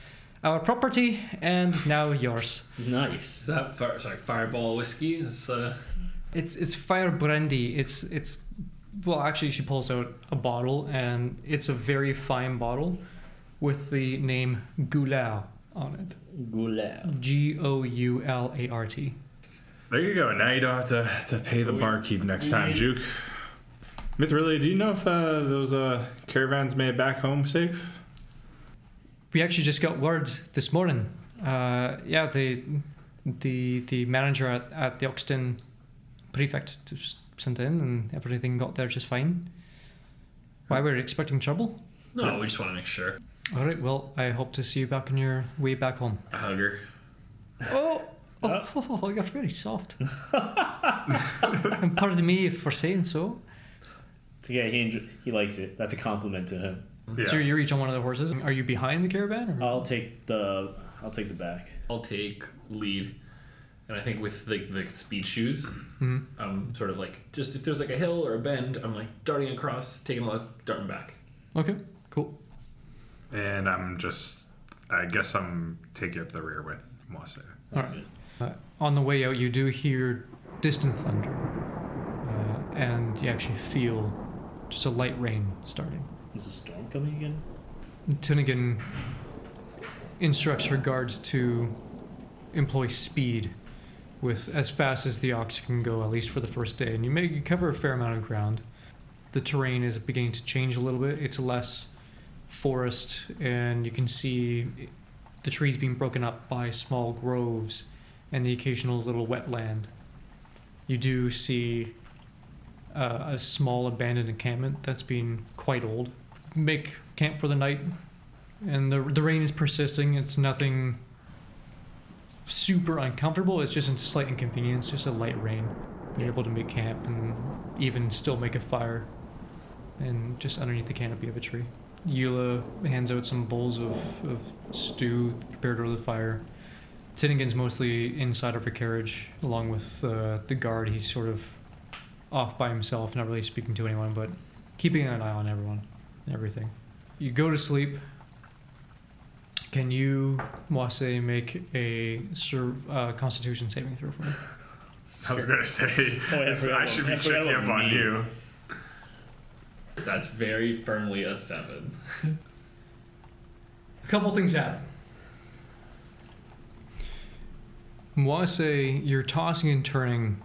our property and now yours. Nice. that fire, sorry, fireball whiskey? It's uh It's it's fire brandy. It's it's well actually she pulls out a bottle and it's a very fine bottle with the name Goulart on it. Goulart. G O U L A R T. There you go. Now you don't have to, to pay the barkeep next time, made- Juke. Mithrili, do you know if uh, those uh, caravans made it back home safe? We actually just got word this morning. Uh, yeah, the the the manager at, at the Oxton prefect just sent in, and everything got there just fine. Why were you expecting trouble? No, we just want to make sure. All right. Well, I hope to see you back on your way back home. A hugger. Oh, oh, oh you're very soft. and pardon me for saying so. So yeah, he enjo- he likes it. That's a compliment to him. Yeah. So you're each on one of the horses. Are you behind the caravan? Or? I'll take the I'll take the back. I'll take lead, and I think with the the speed shoes, Mhm. I'm sort of like just if there's like a hill or a bend, I'm like darting across, taking a look, darting back. Okay. Cool. And I'm just, I guess I'm taking up the rear with Mosse. All right. Uh, on the way out, you do hear distant thunder, uh, and you actually feel just a light rain starting. Is the storm coming again? Tinnigan instructs her guards to employ speed with as fast as the ox can go, at least for the first day. And you may you cover a fair amount of ground. The terrain is beginning to change a little bit. It's less forest, and you can see the trees being broken up by small groves and the occasional little wetland. You do see uh, a small abandoned encampment that's been quite old. Make camp for the night, and the the rain is persisting. It's nothing super uncomfortable. It's just a slight inconvenience, just a light rain. You're able to make camp and even still make a fire, and just underneath the canopy of a tree. Eula hands out some bowls of, of stew prepared over the fire. Tinnigan's mostly inside of her carriage, along with uh, the guard. He's sort of off by himself, not really speaking to anyone, but keeping an eye on everyone and everything. You go to sleep. Can you, Wase, make a sur- uh, Constitution saving throw for me? I was gonna say, Oh, yeah, I forgot I about- should be I checking up on you. That's very firmly a seven. A couple things happen. Mwase, you're tossing and turning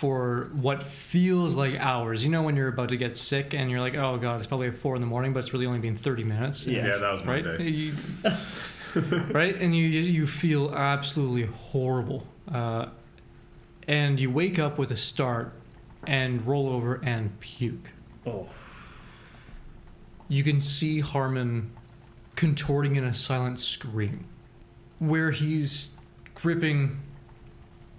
for what feels like hours. You know when you're about to get sick and you're like, oh god, it's probably four in the morning, but it's really only been 30 minutes. Yeah. Yeah, that was my right? day. You- right? And you you feel absolutely horrible. Uh, and you wake up with a start and roll over and puke. Oh, You can see Harmon contorting in a silent scream, where he's gripping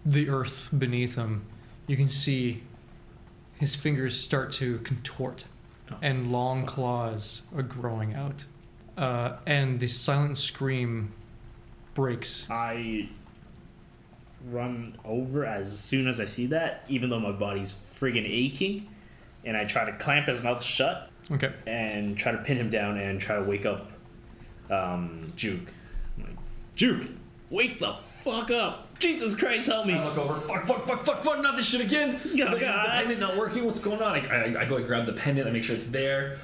the earth beneath him. You can see his fingers start to contort, Oh, and long claws are growing out. Uh, and the silent scream breaks. I run over as soon as I see that, even though my body's friggin' aching, and I try to clamp his mouth shut Okay. and try to pin him down and try to wake up um, Juke. I'm like, Juke, wake the fuck up! Jesus Christ, help me! I look over. Fuck! Fuck! Fuck! Fuck! Fuck! Not this shit again. Oh, the, the God. pendant not working. What's going on? I, I, I go and grab the pendant. I make sure it's there.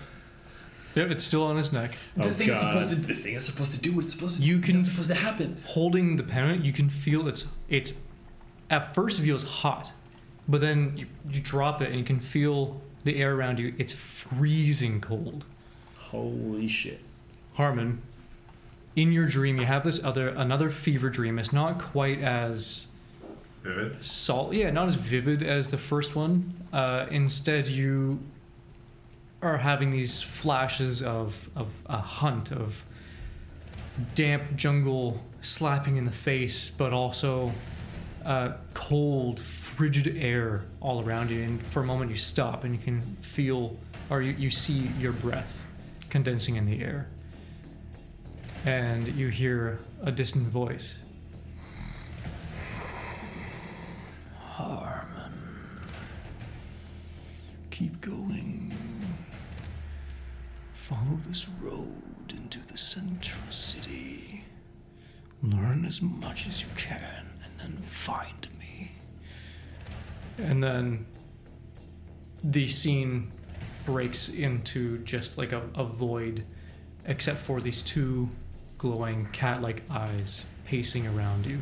Yep, it's still on his neck. Oh, this thing is supposed to. This thing is supposed to do what it's supposed to. You can- It's supposed to happen. Holding the pennant, you can feel it's it's at first it feels hot, but then you, you drop it and you can feel the air around you. It's freezing cold. Holy shit. Harmon, in your dream, you have this other another fever dream. It's not quite as Vivid. salt, yeah, not as vivid as the first one. Uh, instead, you are having these flashes of of a hunt of damp jungle slapping in the face, but also uh, cold, frigid air all around you. And for a moment, you stop and you can feel, or you, you see your breath condensing in the air. And you hear a distant voice. Harmon. Keep going. Follow this road into the central city. Learn as much as you can and then find me. And then the scene breaks into just like a, a void, except for these two glowing cat like eyes pacing around you.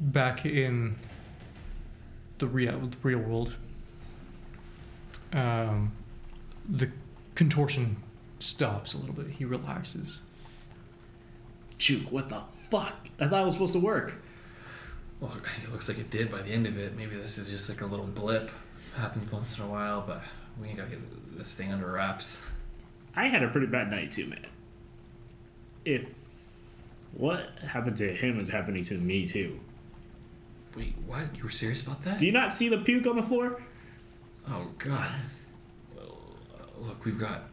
Back in the real, the real world, um, the contortion stops a little bit. He relaxes. Juke, what the fuck? I thought it was supposed to work. Well, it looks like it did by the end of it. Maybe this is just like a little blip. Happens once in a while, but we gotta get this thing under wraps. I had a pretty bad night too, man. If what happened to him is happening to me too. Wait, what? You were serious about that? Do you not see the puke on the floor? Oh God. Well, uh, look, we've got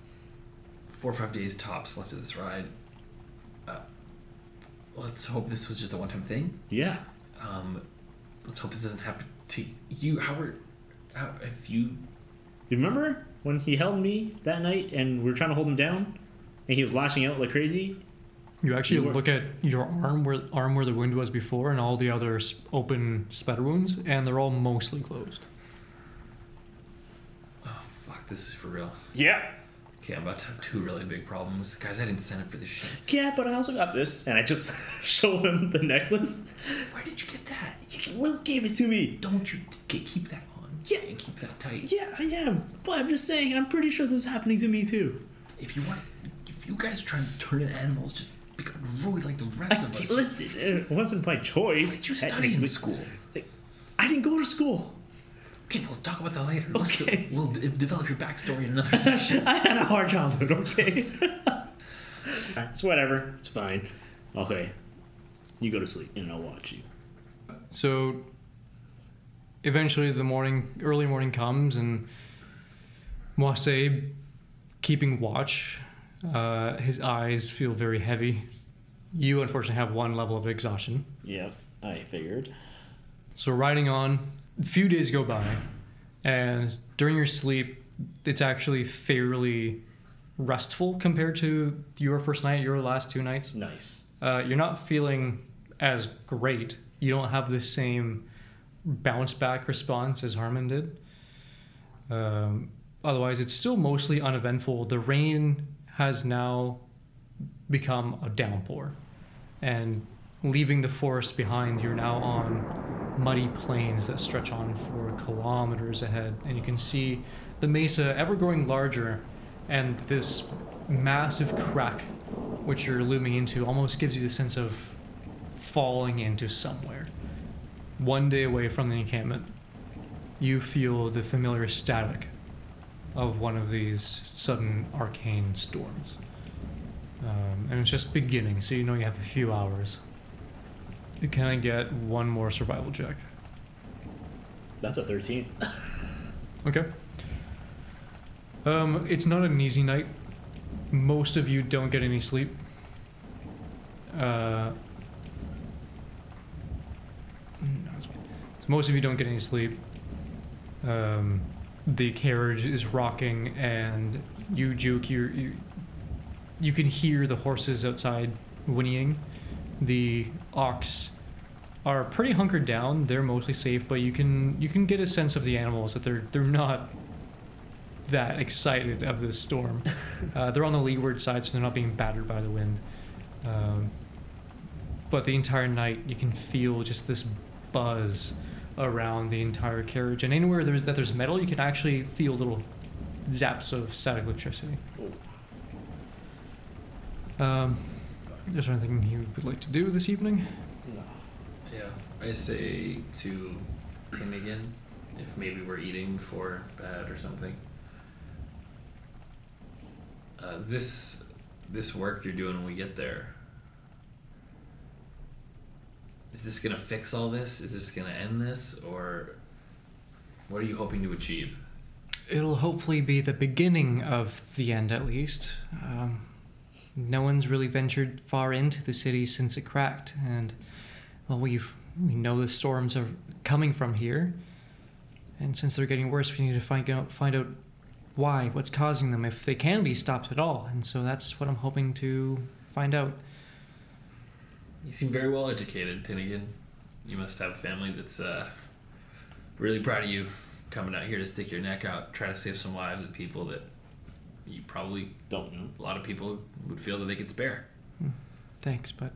four or five days tops left of this ride. Uh, let's hope this was just a one-time thing. Yeah. Um, let's hope this doesn't happen to you. Howard. how if you? You remember when he held me that night and we were trying to hold him down and he was lashing out like crazy? You actually You look at your arm where arm where the wound was before, and all the other open spatter wounds, and they're all mostly closed. Oh fuck, this is for real. Yeah. Okay, I'm about to have two really big problems, guys. I didn't sign up for this shit. Yeah, but I also got this. And I just show him the necklace. Where did you get that? Luke gave it to me. Don't you keep that on? Yeah. and keep that tight. Yeah, I am. But I'm just saying, I'm pretty sure this is happening to me too. If you want, if you guys are trying to turn into animals, just become rude like the rest of us. Listen, it wasn't my choice. Did you study in technically. school? I didn't go to school. Okay, we'll talk about that later. Let's- Okay. We'll de- develop your backstory in another session. I had a hard childhood, okay? it's whatever. It's fine. Okay. You go to sleep and I'll watch you. So eventually the morning early morning comes and Moise keeping watch, uh, his eyes feel very heavy. You unfortunately have one level of exhaustion. Yep, I figured. So riding on, a few days go by, and during your sleep, it's actually fairly restful compared to your first night, your last two nights. Nice. Uh, you're not feeling as great. You don't have the same bounce back response as Harmon did. Um, otherwise, it's still mostly uneventful. The rain has now become a downpour, and leaving the forest behind, you're now on muddy plains that stretch on for kilometers ahead, and you can see the mesa ever growing larger, and this massive crack which you're looming into almost gives you the sense of falling into somewhere. One day away from the encampment, you feel the familiar static of one of these sudden arcane storms. Um, and it's just beginning, so you know you have a few hours. You can I get one more survival check? That's a 13. Okay. Um, it's not an easy night. Most of you don't get any sleep. Uh, no, it's fine. So most of you don't get any sleep. Um, the carriage is rocking, and you, Juke, you you can hear the horses outside whinnying. The ox are pretty hunkered down. They're mostly safe, but you can you can get a sense of the animals that they're they're not that excited of this storm. uh, they're on the leeward side, so they're not being battered by the wind. Um, but the entire night, you can feel just this buzz around the entire carriage, and anywhere there's that there's metal, you can actually feel little zaps of static electricity. Um, is there anything you would like to do this evening? No. Yeah, I say to Tinnigan if maybe we're eating before bed or something. Uh, this this work you're doing when we get there. Is this gonna fix all this? Is this gonna end this, or what are you hoping to achieve? It'll hopefully be the beginning of the end, at least. Um, no one's really ventured far into the city since it cracked, and well, we've we know the storms are coming from here, and since they're getting worse, we need to find out find out why, what's causing them, if they can be stopped at all, and so that's what I'm hoping to find out. You seem very well educated, Tinnigan. You must have a family that's uh, really proud of you coming out here to stick your neck out, try to save some lives of people that you probably Don't know. a lot of people would feel that they could spare. Hmm. Thanks, but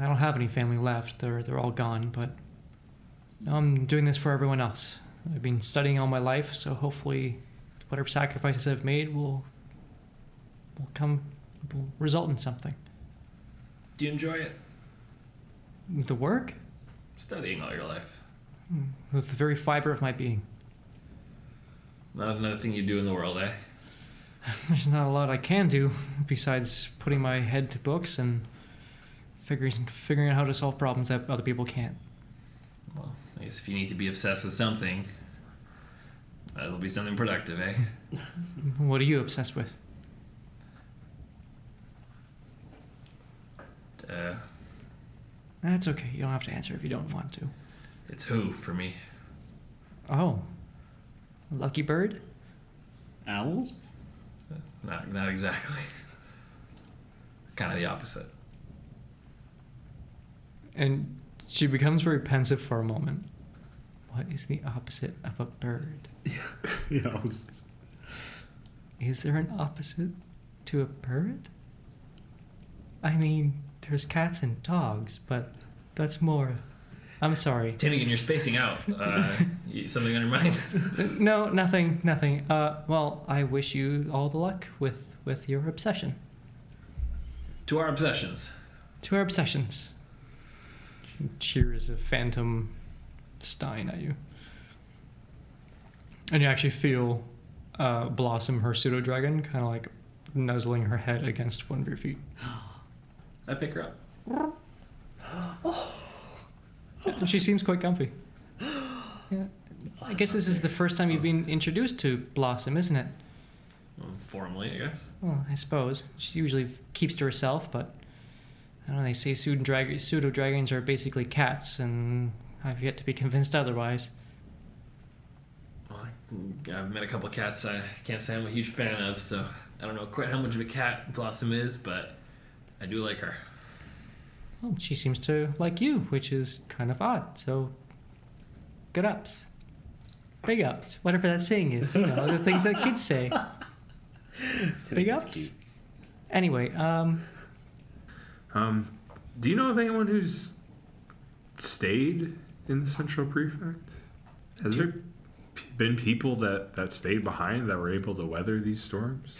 I don't have any family left. They're they're all gone. But I'm doing this for everyone else. I've been studying all my life, so hopefully, whatever sacrifices I've made will will come will result in something. Do you enjoy it? The work, Studying all your life. Hmm. with the very fiber of my being. Not another thing you do in the world, eh? There's not a lot I can do besides putting my head to books and figuring figuring out how to solve problems that other people can't. Well, I guess if you need to be obsessed with something, that'll be something productive, eh? What are you obsessed with? Uh, That's okay. You don't have to answer if you don't want to. it's who for me. Oh, lucky bird. Owls? Not not exactly. kind of the opposite. And she becomes very pensive for a moment. What is the opposite of a bird? Yeah, owls. Is there an opposite to a bird? I mean, there's cats and dogs, but that's more. I'm sorry. Tinnigan, you're spacing out. Uh, something on your mind? No, nothing, nothing. Uh, well, I wish you all the luck with with your obsession. to our obsessions. To our obsessions. Cheers a phantom stein at you, and you actually feel uh, Blossom, her pseudo dragon, kind of like nuzzling her head against one of your feet. I pick her up. And she seems quite comfy. Yeah. I guess this is the first time you've been introduced to Blossom, isn't it? Well, formally, I guess. Well, I suppose. She usually keeps to herself, but I don't know, they say pseudo dragons are basically cats, and I've yet to be convinced otherwise. Well, I- I've met a couple of cats I can't say I'm a huge fan of, so I don't know quite how much of a cat Blossom is, but I do like her. Well, she seems to like you, which is kind of odd, so good ups. Big ups, whatever that saying is, you know, the things that kids say. Big ups. cute. Anyway, um, Um, do you know of anyone who's stayed in the Central Prefect? Has there p- been people that, that stayed behind that were able to weather these storms?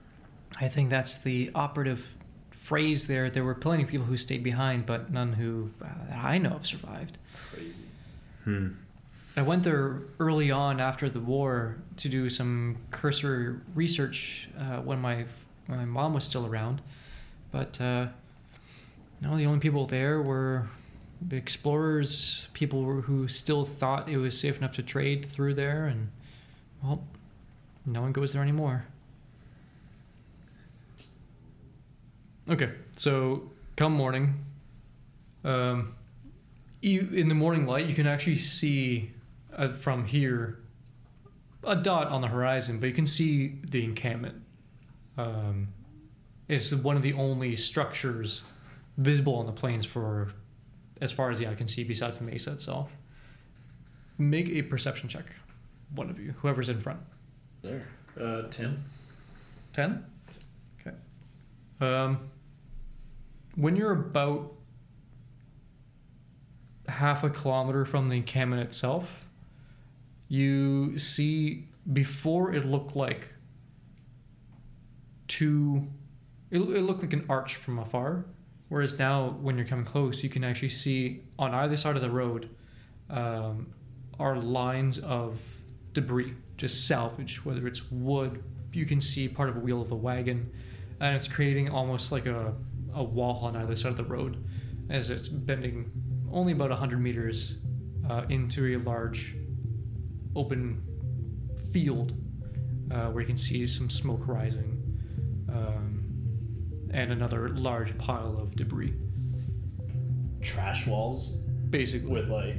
I think that's the operative phrase there. There were plenty of people who stayed behind, but none who uh, I know of survived. Crazy. hmm. I went there early on after the war to do some cursory research uh, when my when my mom was still around, but uh, no, the only people there were the explorers, people who- who still thought it was safe enough to trade through there, and well, no one goes there anymore. Okay, so come morning, um, you in the morning light you can actually see uh, from here a dot on the horizon but you can see the encampment. Um, it's one of the only structures visible on the plains for as far as the eye can see besides the mesa itself. Make a perception check one of you whoever's in front. There. Uh, 10. 10 okay. Um, when you're about half a kilometer from the encampment itself you see before it looked like two it, it looked like an arch from afar whereas now when you're coming close you can actually see on either side of the road um, are lines of debris just salvage whether it's wood you can see part of a wheel of the wagon and it's creating almost like a, a wall on either side of the road as it's bending only about 100 meters uh, into a large open field uh, where you can see some smoke rising um, and another large pile of debris Trash walls basically with like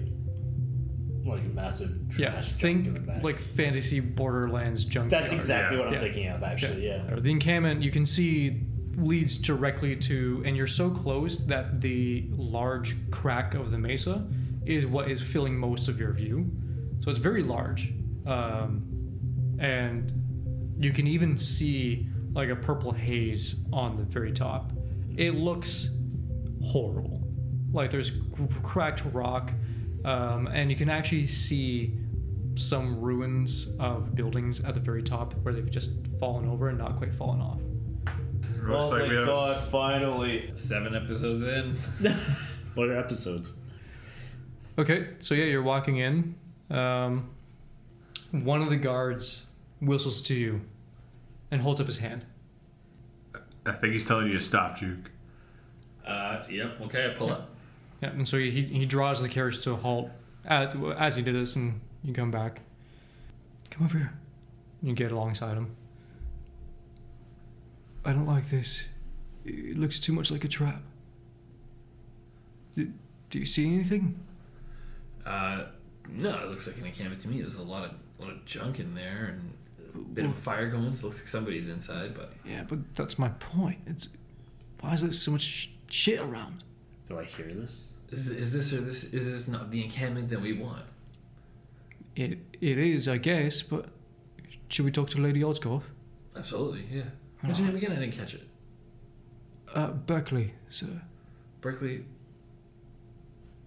like massive yeah trash junk in the think back. like fantasy borderlands junk. That's exactly Yeah. what I'm Yeah. thinking of actually, yeah. Or the encampment you can see leads directly to, and you're so close that the large crack of the mesa is what is filling most of your view. So it's very large, um, and you can even see like a purple haze on the very top. It looks horrible. Like there's cracked rock, um, and you can actually see some ruins of buildings at the very top where they've just fallen over and not quite fallen off. Looks Oh like my we have god, finally. Seven episodes in. What are episodes? Okay, so yeah, you're walking in. Um, one of the guards whistles to you and holds up his hand. I think he's telling you to stop, Juke. Uh, yep. Okay, I pull up. Yeah, and so he, he draws the carriage to a halt as, as he did this, and you come back. Come over here. You get alongside him. I don't like this. It looks too much like a trap. Do, do you see anything? Uh, no, it looks like an encampment to me. There's a lot of lot of junk in there and a bit of a fire going. So it looks like somebody's inside, but Yeah, but that's my point. It's why is there so much sh- shit around? Do I hear this? is, is this or this is this not the encampment that we want? It it is, I guess, but should we talk to Lady Osgoth? Absolutely, yeah. What's your name again? I didn't catch it. Uh, Berkeley, sir. Berkeley.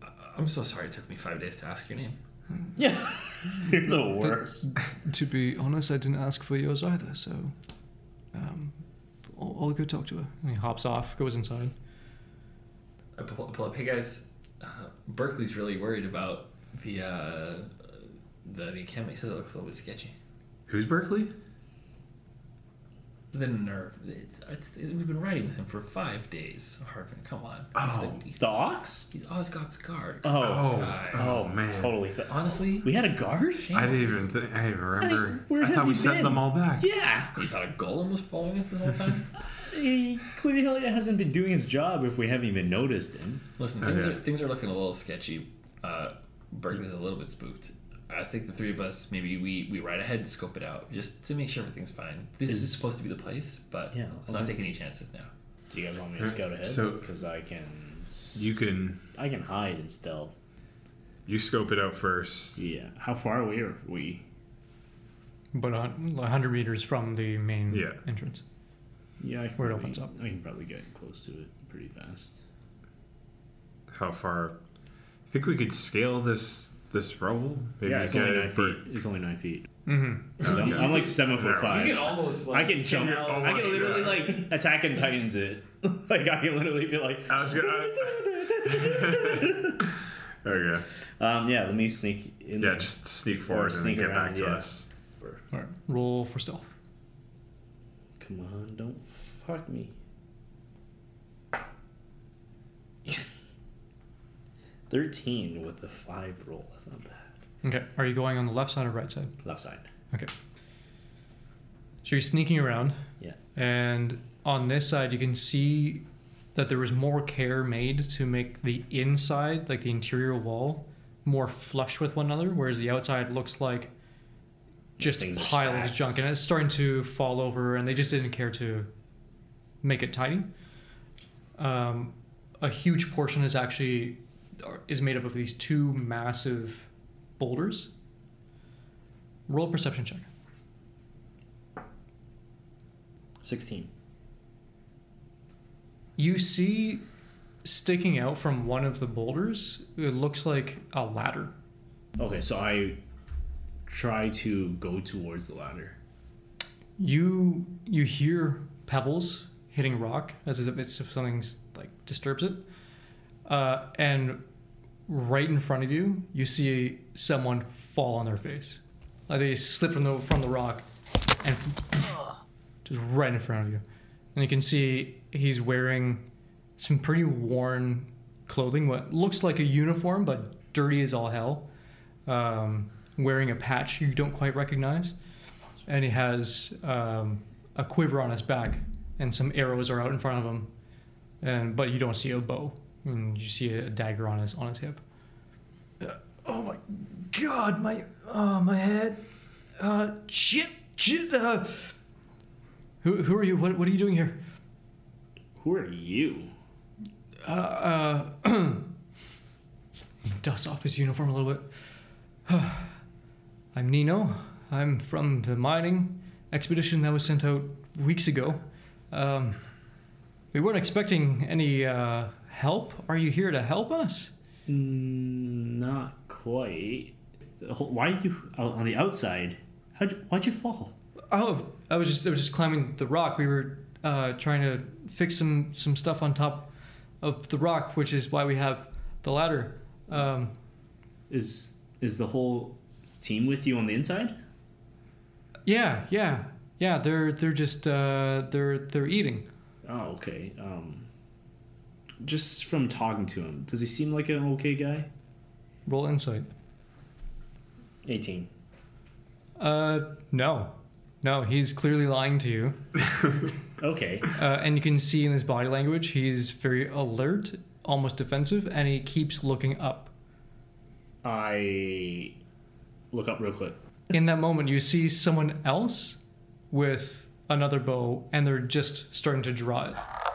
I- I'm so sorry. It took me five days to ask your name. Yeah. You're the worst. To be honest, I didn't ask for yours either, so um, I'll, I'll go talk to her. And he hops off, goes inside. I pull, pull up. Hey guys, uh, Berkeley's really worried about the uh, the the encampment. He says it looks a little bit sketchy. Who's Berkeley? The nerve. It's, it's, we've been riding with him for five days. Harmon, come on. He's, Oh, the, he's, The ox? he's Osgoth's guard. Oh. Oh, guys. oh man. Totally. Th- Honestly, we had a guard? shame. I didn't even. Th- I didn't even remember. where I has thought he we sent them all back. Yeah. You thought a golem was following us this whole time? He clearly hasn't been doing his job if we haven't even noticed him. Listen, Oh, things yeah. are things are looking a little sketchy. Uh, Berkeley's a little bit spooked. I think the three of us maybe we we ride ahead and scope it out just to make sure everything's fine. This is, Is- supposed to be the place, but Yeah, let's not take any chances now. Do you guys want me to scout ahead? So- because I can. You can. I can hide in stealth. You scope it out first. Yeah. How far away are we? But a hundred meters from the main Yeah. entrance. Yeah, I can Where it opens up. I can probably get close to it pretty fast. How far? I think we could scale this this rubble. Maybe yeah, it's only nine for- feet. It's only nine feet. Mm-hmm. 'Cause I'm, I'm like seven foot five. You can almost like I can jump. out- I can literally yeah. like attack and titans it. like I can literally be like. I was gonna. okay. um. Yeah. Let me sneak in. Yeah, there. just sneak forward and sneak then get around, back to yeah. us. All right, roll for stealth. Come on! Don't fuck me. Thirteen with the five roll. That's not bad. Okay, are you going on the left side or right side? Left side. Okay. So you're sneaking around. Yeah. And on this side, you can see that there was more care made to make the inside, like the interior wall, more flush with one another, whereas the outside looks like just are piles of junk, and it's starting to fall over, and they just didn't care to make it tidy. Um, a huge portion is actually is made up of these two massive boulders. Roll perception check. Sixteen. You see sticking out from one of the boulders, it looks like a ladder. Okay, so I try to go towards the ladder. You you hear pebbles hitting rock as if it's if something's like disturbs it. Uh, and right in front of you, you see someone fall on their face. Like they slip from the from the rock and just right in front of you. And you can see he's wearing some pretty worn clothing, what looks like a uniform, but dirty as all hell. Um, wearing a patch you don't quite recognize. And he has um, a quiver on his back, and some arrows are out in front of him. And but you don't see a bow, and you see a dagger on his on his hip. Uh, oh my god, my oh my head, uh, shit, shit. Uh, who who are you? What what are you doing here? Who are you? Uh, uh he dusts off his uniform a little bit. I'm Nino. I'm from the mining expedition that was sent out weeks ago. Um, we weren't expecting any uh, help. Are you here to help us? Mm, not quite. why are you on the outside? How'd you, why'd you fall? Oh, I was just I was just climbing the rock. We were uh, trying to fix some some stuff on top of the rock, which is why we have the ladder. Um, Is is the whole team with you on the inside? yeah, yeah, yeah. They're they're just uh, they're they're eating. Oh, okay. Um, just from talking to him, does he seem like an okay guy? Roll insight. 18. Uh, no, no. He's clearly lying to you, Okay. uh, and you can see in his body language he's very alert, almost defensive, and he keeps looking up. I look up real quick. In that moment, you see someone else with another bow, and they're just starting to draw it. So unsanitary. I love it.